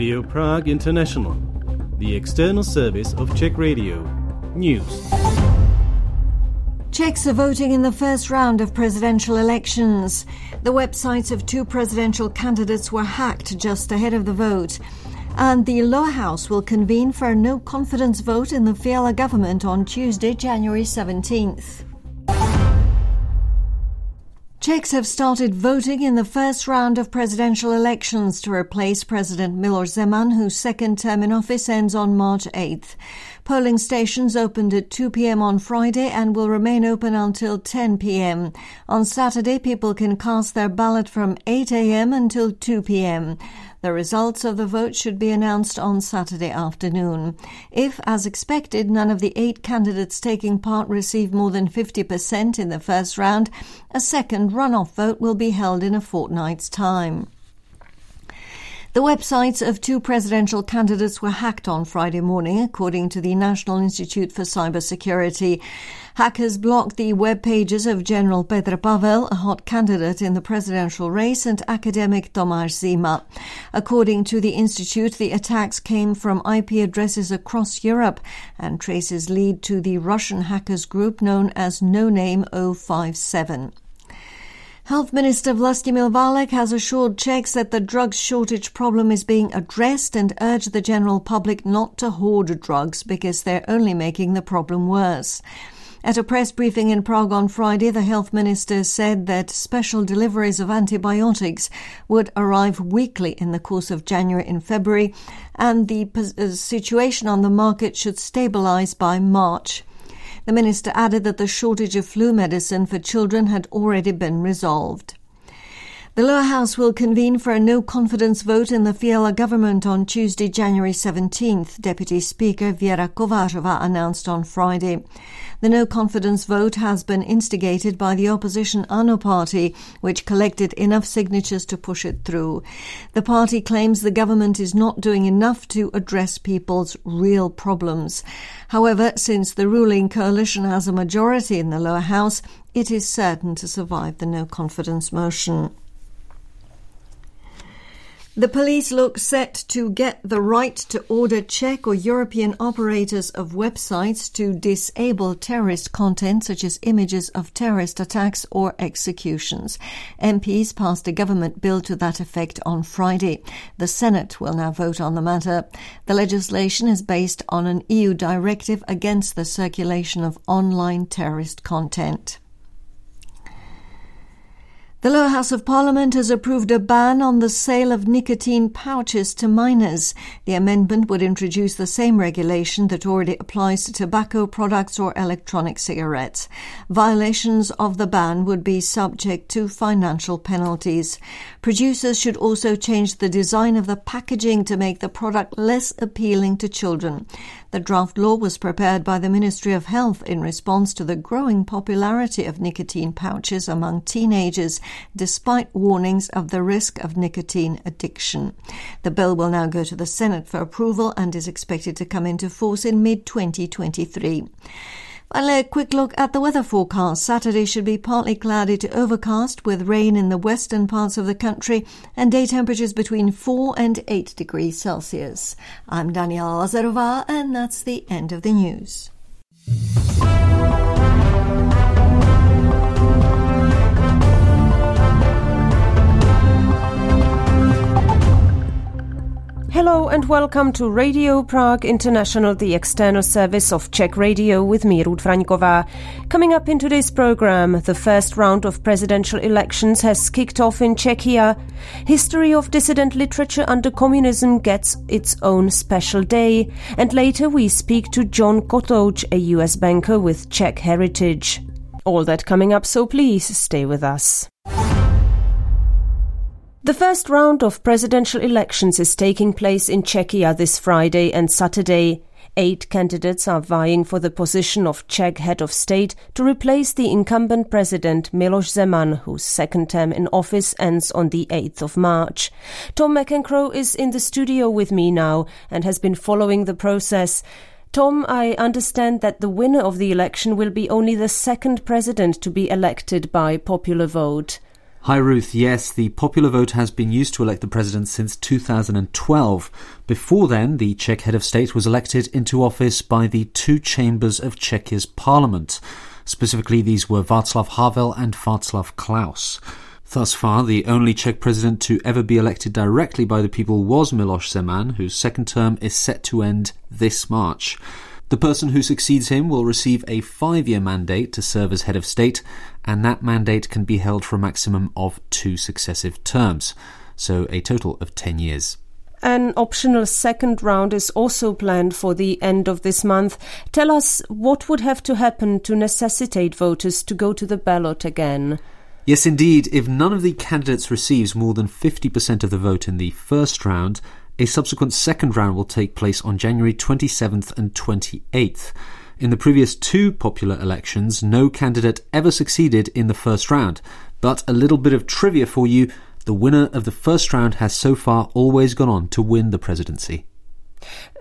Radio Prague International, the external service of Czech Radio. News. Czechs are voting in the first round of presidential elections. The websites of two presidential candidates were hacked just ahead of the vote. And the lower house will convene for a no confidence vote in the Fiala government on Tuesday, January 17th. Czechs have started voting in the first round of presidential elections to replace President Miloš Zeman, whose second term in office ends on March 8th. Polling stations opened at 2 p.m. on Friday and will remain open until 10 p.m. On Saturday, people can cast their ballot from 8 a.m. until 2 p.m. The results of the vote should be announced on Saturday afternoon. If, as expected, none of the eight candidates taking part receive more than 50% in the first round, a second runoff vote will be held in a fortnight's time. The websites of two presidential candidates were hacked on Friday morning, according to the National Institute for Cybersecurity. Hackers blocked the web pages of General Petr Pavel, a hot candidate in the presidential race, and academic Tomáš Zima. According to the institute, the attacks came from IP addresses across Europe, and traces lead to the Russian hackers group known as No Name 057. Health Minister Vlastimil Válek has assured Czechs that the drug shortage problem is being addressed and urged the general public not to hoard drugs because they're only making the problem worse. At a press briefing in Prague on Friday, the health minister said that special deliveries of antibiotics would arrive weekly in the course of January and February, and the uh, situation on the market should stabilize by March. The minister added that the shortage of flu medicine for children had already been resolved. The lower house will convene for a no confidence vote in the Fiala government on Tuesday, January 17th, Deputy Speaker Vera Kovářová announced on Friday. The no confidence vote has been instigated by the opposition ANO party, which collected enough signatures to push it through. The party claims the government is not doing enough to address people's real problems. However, since the ruling coalition has a majority in the lower house, it is certain to survive the no confidence motion. The police look set to get the right to order Czech or European operators of websites to disable terrorist content such as images of terrorist attacks or executions. MPs passed a government bill to that effect on Friday. The Senate will now vote on the matter. The legislation is based on an EU directive against the circulation of online terrorist content. The Lower House of Parliament has approved a ban on the sale of nicotine pouches to minors. The amendment would introduce the same regulation that already applies to tobacco products or electronic cigarettes. Violations of the ban would be subject to financial penalties. Producers should also change the design of the packaging to make the product less appealing to children. The draft law was prepared by the Ministry of Health in response to the growing popularity of nicotine pouches among teenagers, despite warnings of the risk of nicotine addiction. The bill will now go to the Senate for approval and is expected to come into force in mid 2023. Finally, a quick look at the weather forecast. Saturday should be partly cloudy to overcast with rain in the western parts of the country and day temperatures between 4 and 8 degrees Celsius. I'm Daniela Lazarova and that's the end of the news. Hello and welcome to Radio Prague International, the external service of Czech Radio with me, Fraňková. Coming up in today's program, the first round of presidential elections has kicked off in Czechia. History of dissident literature under communism gets its own special day. And later we speak to John Kotouč, a US banker with Czech heritage. All that coming up, so please stay with us. The first round of presidential elections is taking place in Czechia this Friday and Saturday. Eight candidates are vying for the position of Czech head of state to replace the incumbent president Miloš Zeman, whose second term in office ends on the 8th of March. Tom McEnchroe is in the studio with me now and has been following the process. Tom, I understand that the winner of the election will be only the second president to be elected by popular vote. Hi, Ruth. Yes, the popular vote has been used to elect the president since 2012. Before then, the Czech head of state was elected into office by the two chambers of Czechia's parliament. Specifically, these were Václav Havel and Václav Klaus. Thus far, the only Czech president to ever be elected directly by the people was Miloš Zeman, whose second term is set to end this March. The person who succeeds him will receive a five year mandate to serve as head of state, and that mandate can be held for a maximum of two successive terms, so a total of 10 years. An optional second round is also planned for the end of this month. Tell us what would have to happen to necessitate voters to go to the ballot again. Yes, indeed. If none of the candidates receives more than 50% of the vote in the first round, a subsequent second round will take place on January 27th and 28th. In the previous two popular elections, no candidate ever succeeded in the first round. But a little bit of trivia for you the winner of the first round has so far always gone on to win the presidency.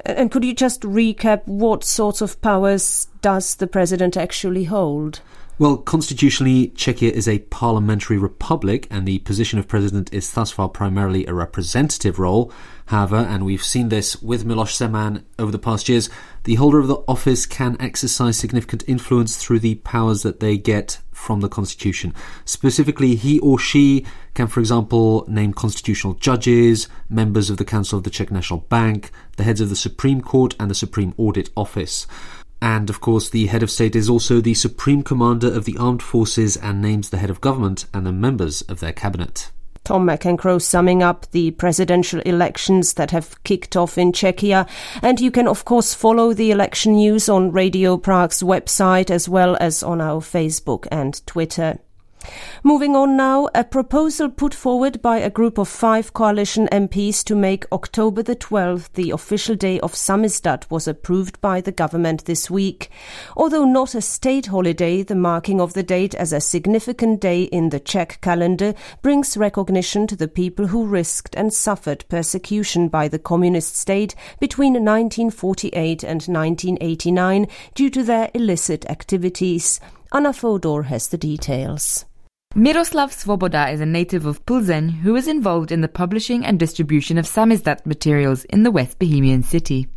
And could you just recap what sorts of powers does the president actually hold? Well, constitutionally, Czechia is a parliamentary republic, and the position of president is thus far primarily a representative role. However, and we've seen this with Miloš Zeman over the past years, the holder of the office can exercise significant influence through the powers that they get from the constitution. Specifically, he or she can, for example, name constitutional judges, members of the Council of the Czech National Bank, the heads of the Supreme Court, and the Supreme Audit Office. And of course, the head of state is also the supreme commander of the armed forces and names the head of government and the members of their cabinet. Tom McEnchroe summing up the presidential elections that have kicked off in Czechia. And you can, of course, follow the election news on Radio Prague's website as well as on our Facebook and Twitter. Moving on now, a proposal put forward by a group of five coalition MPs to make October the 12th the official day of Samizdat was approved by the government this week. Although not a state holiday, the marking of the date as a significant day in the Czech calendar brings recognition to the people who risked and suffered persecution by the communist state between 1948 and 1989 due to their illicit activities. Anna Fodor has the details. Miroslav Svoboda is a native of Plzeň who is involved in the publishing and distribution of samizdat materials in the West Bohemian city.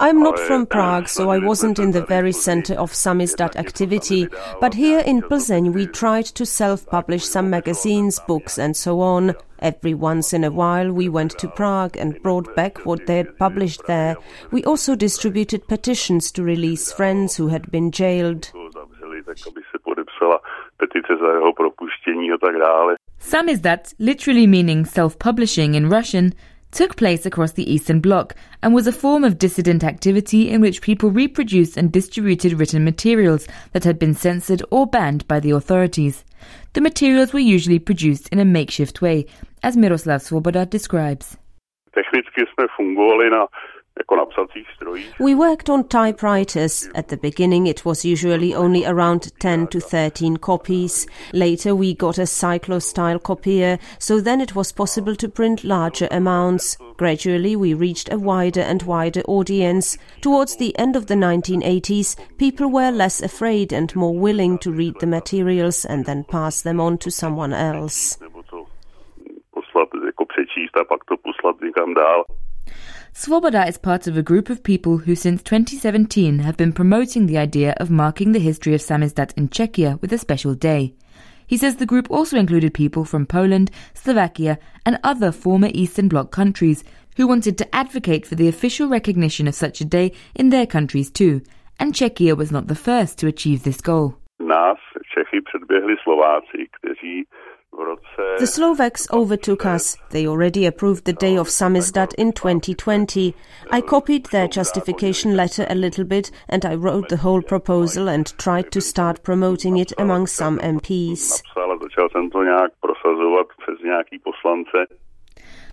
I'm not from Prague, so I wasn't in the very center of samizdat activity, but here in Plzeň we tried to self-publish some magazines, books and so on. Every once in a while we went to Prague and brought back what they had published there. We also distributed petitions to release friends who had been jailed. Samizdat, literally meaning self-publishing in Russian, took place across the Eastern Bloc and was a form of dissident activity in which people reproduced and distributed written materials that had been censored or banned by the authorities. The materials were usually produced in a makeshift way, as Miroslav Svoboda describes. We worked on typewriters. At the beginning, it was usually only around 10 to 13 copies. Later, we got a cyclo-style copier, so then it was possible to print larger amounts. Gradually, we reached a wider and wider audience. Towards the end of the 1980s, people were less afraid and more willing to read the materials and then pass them on to someone else. Svoboda is part of a group of people who since 2017 have been promoting the idea of marking the history of samizdat in Czechia with a special day. He says the group also included people from Poland, Slovakia, and other former Eastern Bloc countries who wanted to advocate for the official recognition of such a day in their countries too, and Czechia was not the first to achieve this goal. Nás Čechy předběhli Slováci, the Slovaks overtook us. They already approved the day of Samizdat in 2020. I copied their justification letter a little bit and I wrote the whole proposal and tried to start promoting it among some MPs.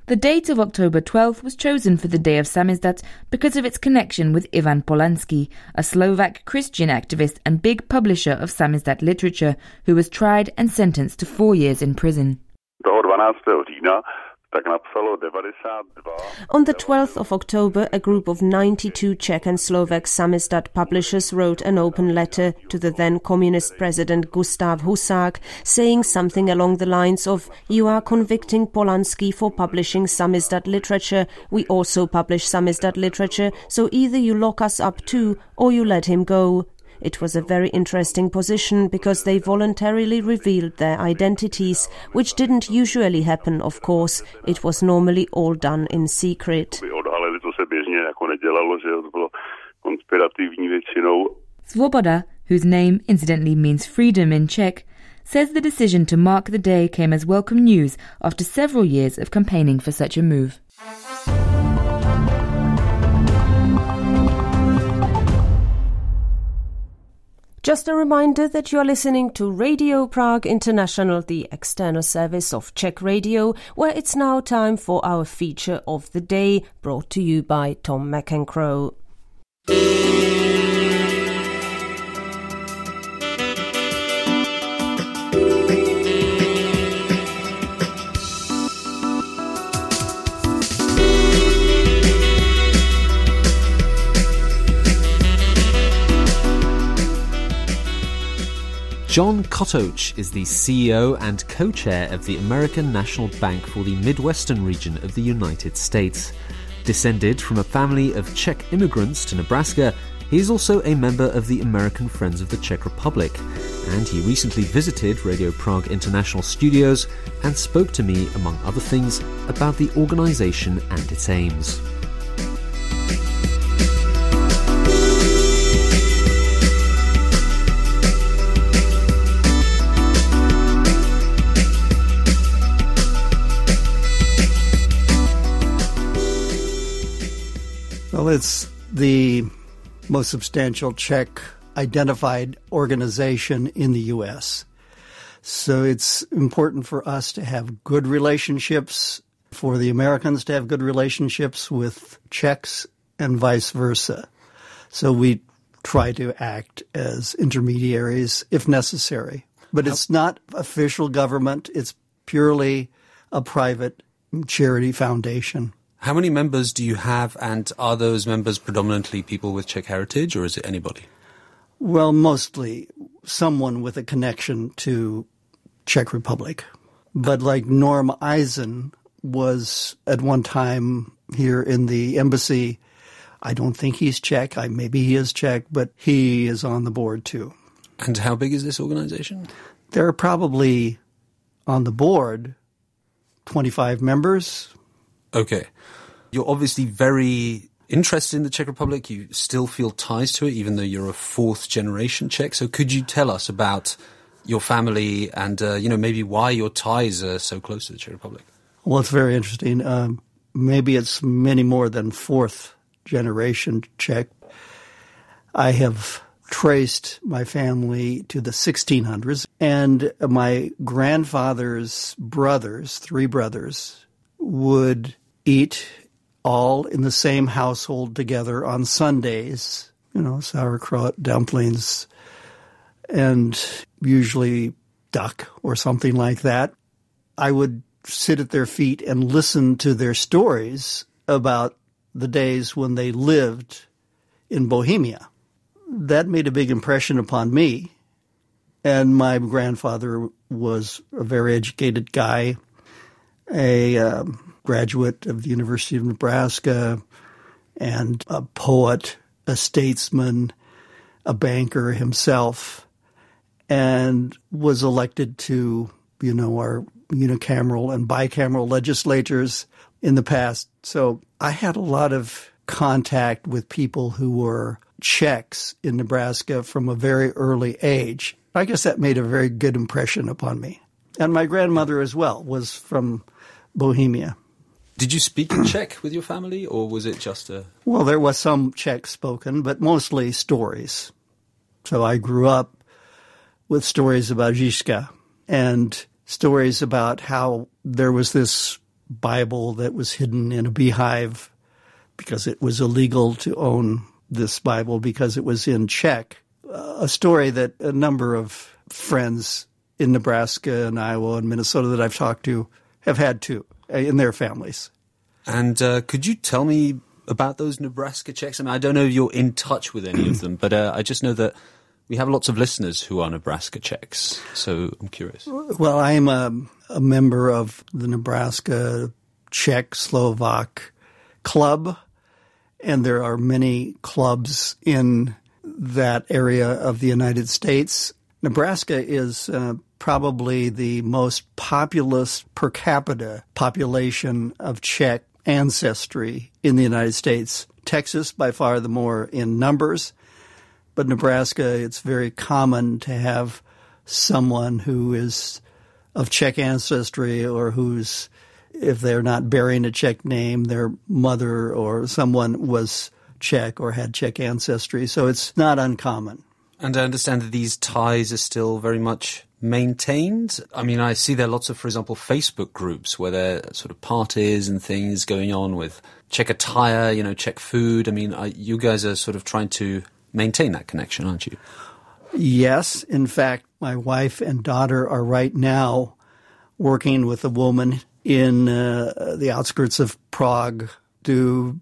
The date of October 12th was chosen for the day of Samizdat because of its connection with Ivan Polanský, a Slovak Christian activist and big publisher of Samizdat literature, who was tried and sentenced to four years in prison. On the 12th of October, a group of 92 Czech and Slovak samizdat publishers wrote an open letter to the then communist president Gustav Husák, saying something along the lines of, You are convicting Polanský for publishing samizdat literature. We also publish samizdat literature, so either you lock us up too, or you let him go. It was a very interesting position because they voluntarily revealed their identities, which didn't usually happen, of course. It was normally all done in secret. Svoboda, whose name incidentally means freedom in Czech, says the decision to mark the day came as welcome news after several years of campaigning for such a move. Just a reminder that you are listening to Radio Prague International, the external service of Czech Radio, where it's now time for our feature of the day, brought to you by Tom McEnchroe. John Kotouč is the CEO and co chair of the American National Bank for the Midwestern region of the United States. Descended from a family of Czech immigrants to Nebraska, he is also a member of the American Friends of the Czech Republic, and he recently visited Radio Prague International Studios and spoke to me, among other things, about the organization and its aims. It's the most substantial Czech identified organization in the U.S. So it's important for us to have good relationships, for the Americans to have good relationships with Czechs and vice versa. So we try to act as intermediaries if necessary. But it's not official government, it's purely a private charity foundation. How many members do you have, and are those members predominantly people with Czech heritage, or is it anybody? Well, mostly someone with a connection to Czech Republic. But like Norm Eisen was at one time here in the embassy. I don't think he's Czech. I, maybe he is Czech, but he is on the board too. And how big is this organization? There are probably on the board 25 members. Okay. You're obviously very interested in the Czech Republic. You still feel ties to it, even though you're a fourth generation Czech. So could you tell us about your family and, uh, you know, maybe why your ties are so close to the Czech Republic? Well, it's very interesting. Um, maybe it's many more than fourth generation Czech. I have traced my family to the 1600s, and my grandfather's brothers, three brothers, would eat all in the same household together on Sundays, you know, sauerkraut, dumplings, and usually duck or something like that. I would sit at their feet and listen to their stories about the days when they lived in Bohemia. That made a big impression upon me. And my grandfather was a very educated guy, a um, graduate of the University of Nebraska and a poet, a statesman, a banker himself, and was elected to, you know, our unicameral and bicameral legislatures in the past. So I had a lot of contact with people who were Czechs in Nebraska from a very early age. I guess that made a very good impression upon me. And my grandmother as well was from Bohemia. Did you speak Czech with your family, or was it just a? Well, there was some Czech spoken, but mostly stories. So I grew up with stories about Žižka and stories about how there was this Bible that was hidden in a beehive because it was illegal to own this Bible because it was in Czech. A story that a number of friends in Nebraska and Iowa and Minnesota that I've talked to have had too. uh, in their families. And uh, could you tell me about those Nebraska Czechs? I mean, I don't know if you're in touch with any of them, but uh, I just know that we have lots of listeners who are Nebraska Czechs. So I'm curious. Well, I am a, a member of the Nebraska Czech Slovak Club, and there are many clubs in that area of the United States. Nebraska is uh, probably the most populous per capita population of Czech ancestry in the United States. Texas, by far the more in numbers, but Nebraska, it's very common to have someone who is of Czech ancestry or who's, if they're not bearing a Czech name, their mother or someone was Czech or had Czech ancestry. So it's not uncommon. And I understand that these ties are still very much maintained? I mean, I see there are lots of, for example, Facebook groups where there are sort of parties and things going on with Czech attire, you know, Czech food. I mean, you guys are sort of trying to maintain that connection, aren't you? Yes. In fact, my wife and daughter are right now working with a woman in uh, the outskirts of Prague to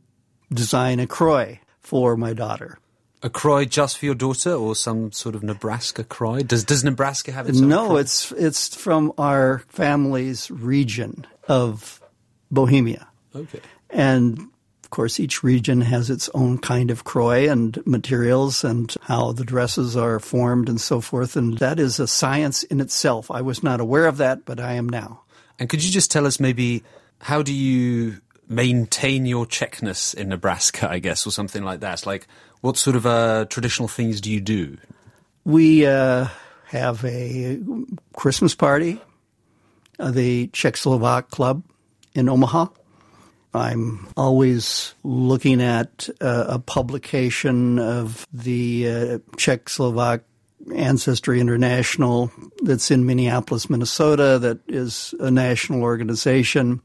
design a kroy for my daughter. A kroy just for your daughter, or some sort of Nebraska kroy? Does Does Nebraska have its own? No, it's it's from our family's region of Bohemia. Okay. And of course, each region has its own kind of kroy and materials and how the dresses are formed and so forth. And that is a science in itself. I was not aware of that, but I am now. And could you just tell us maybe how do you maintain your Czechness in Nebraska, I guess, or something like that? Like, what sort of uh, traditional things do you do? We uh, have a Christmas party, uh, the Czechoslovak Club in Omaha. I'm always looking at uh, a publication of the uh, Czechoslovak Ancestry International that's in Minneapolis, Minnesota, that is a national organization.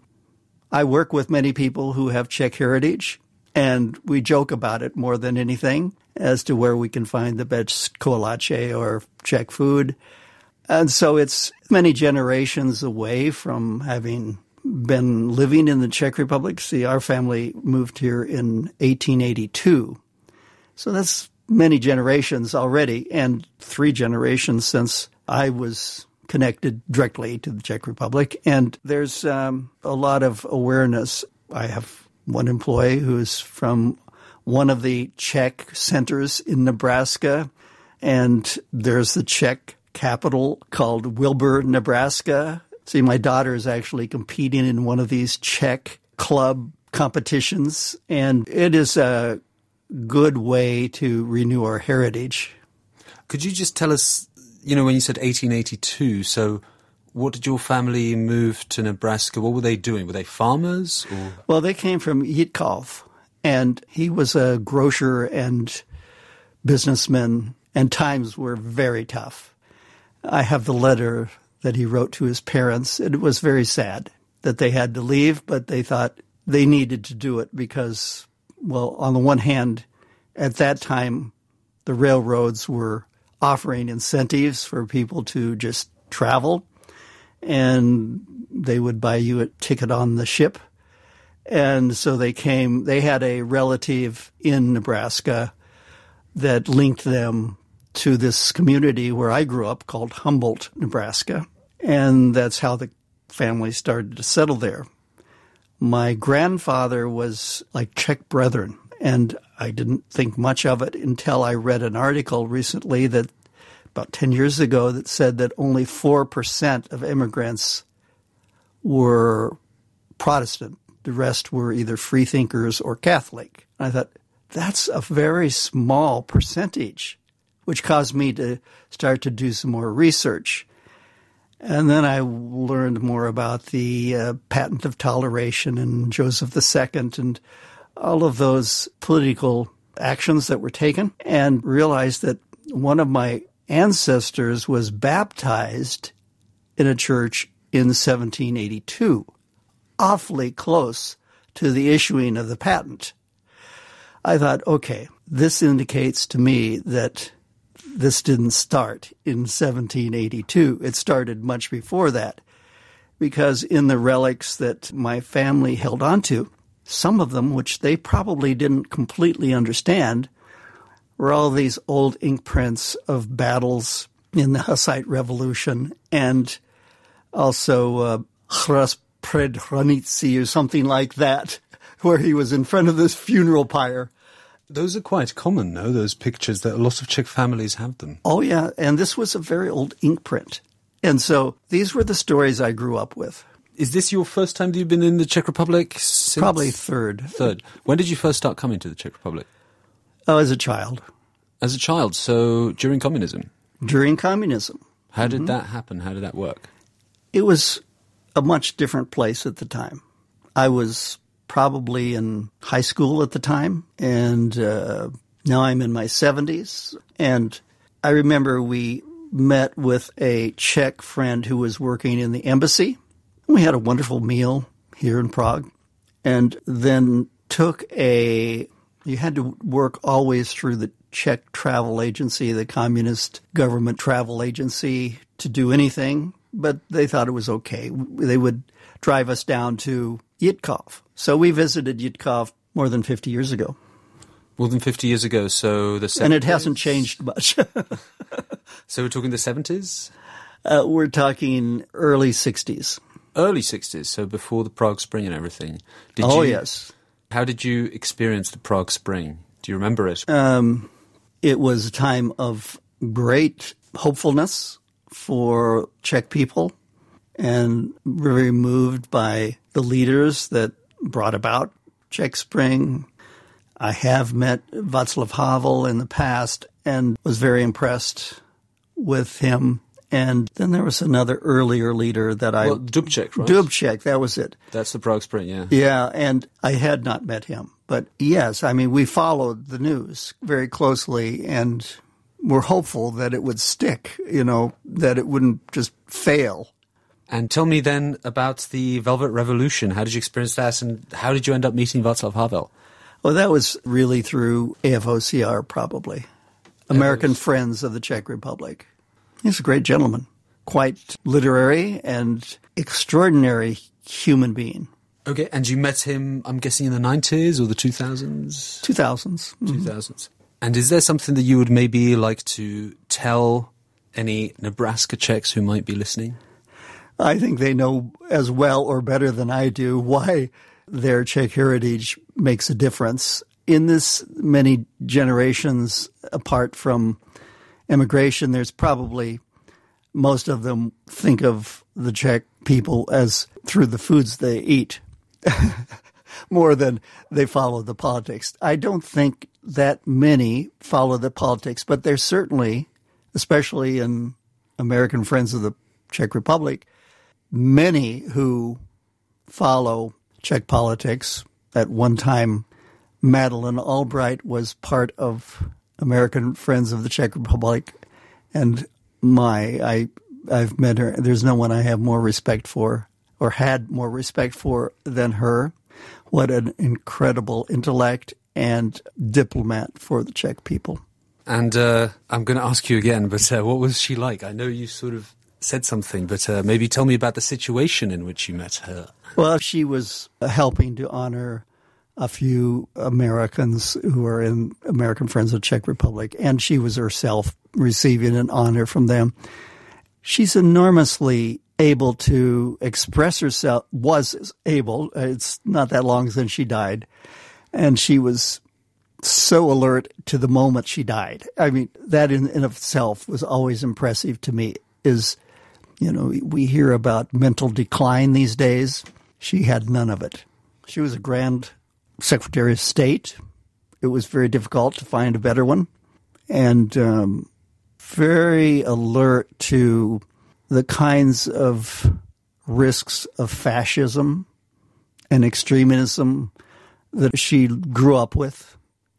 I work with many people who have Czech heritage and we joke about it more than anything as to where we can find the best kolache or Czech food. And so it's many generations away from having been living in the Czech Republic. See, our family moved here in 1882. So that's many generations already, and three generations since I was connected directly to the Czech Republic. And there's um, a lot of awareness. I have one employee who's from one of the Czech centers in Nebraska, and there's the Czech capital called Wilbur, Nebraska. See, my daughter is actually competing in one of these Czech club competitions, and it is a good way to renew our heritage. Could you just tell us, you know, when you said 1882, so what did your family move to Nebraska? What were they doing? Were they farmers? Or? Well, they came from Jitkov, and he was a grocer and businessman, and times were very tough. I have the letter that he wrote to his parents. It was very sad that they had to leave, but they thought they needed to do it because, well, on the one hand, at that time, the railroads were offering incentives for people to just travel and they would buy you a ticket on the ship. And so they came, they had a relative in Nebraska that linked them to this community where I grew up called Humboldt, Nebraska. And that's how the family started to settle there. My grandfather was like Czech brethren, and I didn't think much of it until I read an article recently that about 10 years ago that said that only 4% of immigrants were Protestant. The rest were either freethinkers or Catholic. And I thought, that's a very small percentage, which caused me to start to do some more research. And then I learned more about the uh, patent of toleration and Joseph II and all of those political actions that were taken and realized that one of my ancestors was baptized in a church in 1782, awfully close to the issuing of the patent. I thought, okay, this indicates to me that this didn't start in 1782. It started much before that because in the relics that my family held onto, some of them, which they probably didn't completely understand, were all these old ink prints of battles in the Hussite Revolution and also uh, pred or something like that, where he was in front of this funeral pyre. Those are quite common, no? Those pictures that a lot of Czech families have them. Oh, yeah. And this was a very old ink print. And so these were the stories I grew up with. Is this your first time that you've been in the Czech Republic? Since? Probably third. Third. When did you first start coming to the Czech Republic? Oh, as a child. As a child, so during communism? During communism. How did mm-hmm. that happen? How did that work? It was a much different place at the time. I was probably in high school at the time, and uh, now I'm in my 70s. And I remember we met with a Czech friend who was working in the embassy. We had a wonderful meal here in Prague, and then took a. You had to work always through the Czech travel agency, the communist government travel agency, to do anything, but they thought it was okay. They would drive us down to Jitkov. So we visited Jitkov more than 50 years ago. More than 50 years ago, so the 70s? And it hasn't changed much. so we're talking the 70s? Uh, we're talking early 60s. Early 60s, so before the Prague Spring and everything. Did oh, you, yes. How did you experience the Prague Spring? Do you remember it? Um, it was a time of great hopefulness for Czech people and very moved by the leaders that brought about Czech Spring. I have met Václav Havel in the past and was very impressed with him. And then there was another earlier leader that I. Well, Dubček, right? Dubček, that was it. That's the Prague Spring, yeah. Yeah, and I had not met him. But yes, I mean, we followed the news very closely and were hopeful that it would stick, you know, that it wouldn't just fail. And tell me then about the Velvet Revolution. How did you experience that, and how did you end up meeting Václav Havel? Well, that was really through AFOCR, probably. American Friends of the Czech Republic. He's a great gentleman, quite literary and extraordinary human being. Okay, and you met him, I'm guessing, in the 90s or the 2000s? 2000s. Mm-hmm. 2000s. And is there something that you would maybe like to tell any Nebraska Czechs who might be listening? I think they know as well or better than I do why their Czech heritage makes a difference. In this many generations apart from immigration, there's probably most of them think of the Czech people as through the foods they eat more than they follow the politics. I don't think that many follow the politics, but there's certainly, especially in American Friends of the Czech Republic, many who follow Czech politics. At one time, Madeleine Albright was part of American Friends of the Czech Republic, and my I I've met her. There's no one I have more respect for or had more respect for than her. What an incredible intellect and diplomat for the Czech people. And uh, I'm going to ask you again, but uh, what was she like? I know you sort of said something, but uh, maybe tell me about the situation in which you met her. Well, she was helping to honor a few Americans who are in American Friends of Czech Republic, and she was herself receiving an honor from them. She's enormously able to express herself, was able, it's not that long since she died, and she was so alert to the moment she died. I mean, that in, itself was always impressive to me is you know, we hear about mental decline these days. She had none of it. She was a grand Secretary of State. It was very difficult to find a better one. And um, very alert to the kinds of risks of fascism and extremism that she grew up with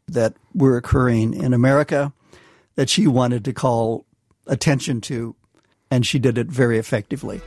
that were occurring in America that she wanted to call attention to and she did it very effectively.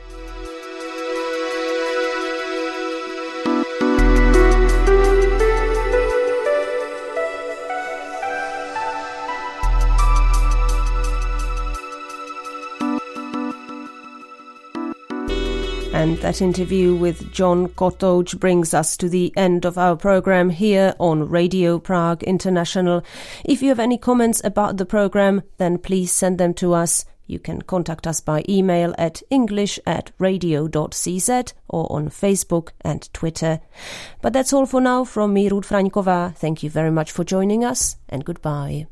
And that interview with John Kotouč brings us to the end of our program here on Radio Prague International. If you have any comments about the program, then please send them to us. You can contact us by email at english at radio.cz or on Facebook and Twitter. But that's all for now from me, Ruth Frankova. Thank you very much for joining us and goodbye.